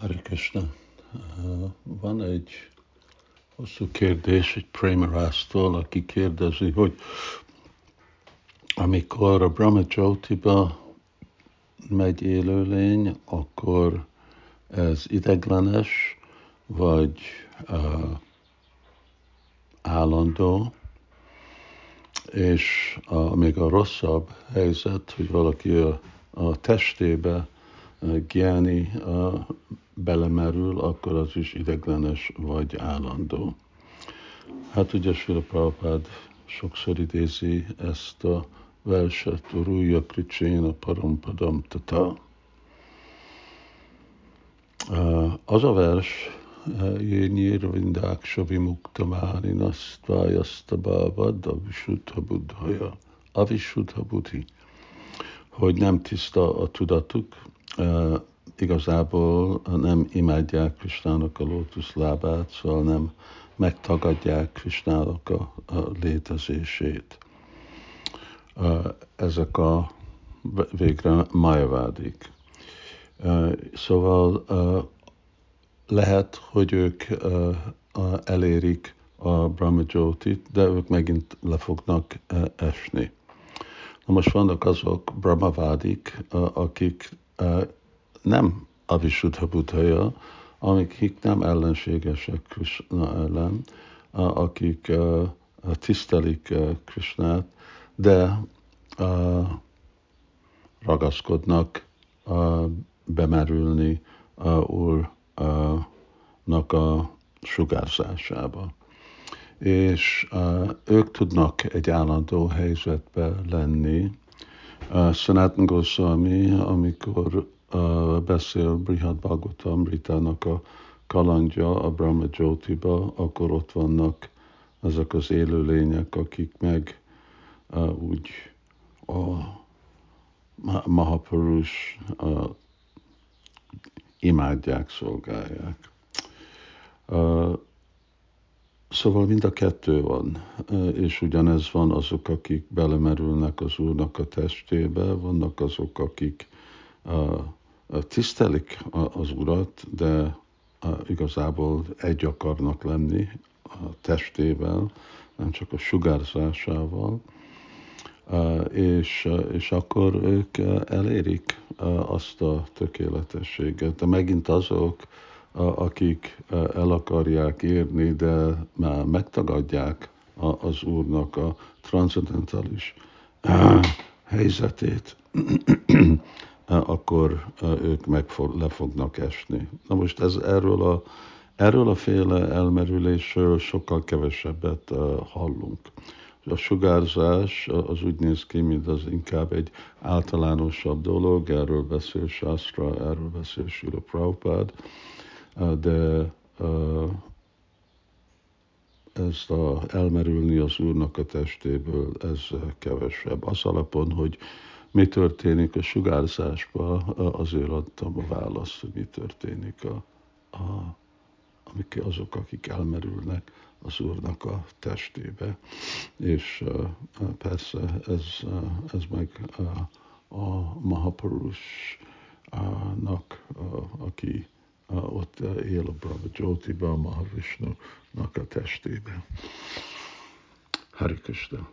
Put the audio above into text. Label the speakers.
Speaker 1: Hari Krishna. Van egy hosszú kérdés egy Premarásztól, aki kérdezi, hogy amikor a Brahma Jyotiba megy élőlény, akkor ez ideglenes, vagy uh, állandó, és a, még a rosszabb helyzet, hogy valaki a, a testébe Gyáni belemerül, akkor az is ideglenes vagy állandó. Hát ugye Srila Prabhupád sokszor idézi ezt a verset, Rúja Kricsén Parampadam Tata. Az a vers, Jényír Vindák Savi Muktamáni Nasztájasztabávad Avisudha Buddhaja, Avisudha Buddhi, hogy nem tiszta a tudatuk, igazából nem imádják Krisnának a lótuszlábát, szóval nem megtagadják Krisnának a, a létezését. Ezek a végre majavádik. Szóval lehet, hogy ők elérik a Brahma Jyotit, de ők megint le fognak esni. Na most vannak azok Brahmavádik, akik nem Avisuddha Buddhaja, akik nem ellenségesek Krishna ellen, akik tisztelik Krishnát, de ragaszkodnak bemerülni Úrnak a sugárzásába. És ők tudnak egy állandó helyzetbe lenni, Sanatan Goswami, amikor beszél Brihad Bhagavatamritának a kalandja a Brahma Jyotiba, akkor ott vannak ezek az élőlények, akik meg uh, úgy a Mahapurush uh, imádják, szolgálják. Uh, Szóval mind a kettő van, és ugyanez van azok, akik belemerülnek az Úrnak a testébe, vannak azok, akik tisztelik az Urat, de igazából egy akarnak lenni a testével, nem csak a sugárzásával, és, és akkor ők elérik azt a tökéletességet. De megint azok, akik el akarják érni, de már megtagadják az Úrnak a transzendentális helyzetét, akkor ők meg le fognak esni. Na most ez erről a, erről a féle elmerülésről sokkal kevesebbet hallunk. A sugárzás az úgy néz ki, mint az inkább egy általánosabb dolog, erről beszél Shastra, erről beszél Sula Prabhupád, de ezt a elmerülni az Úrnak a testéből, ez kevesebb. Az alapon, hogy mi történik a sugárzásban, azért adtam a választ, hogy mi történik a, a, amik azok, akik elmerülnek az Úrnak a testébe. És uh, persze ez, uh, ez meg uh, a Mahapurusnak, uh, aki ott él a Brahma Jyotiba, a Mahavishnu-nak a testében. Hari Krishna.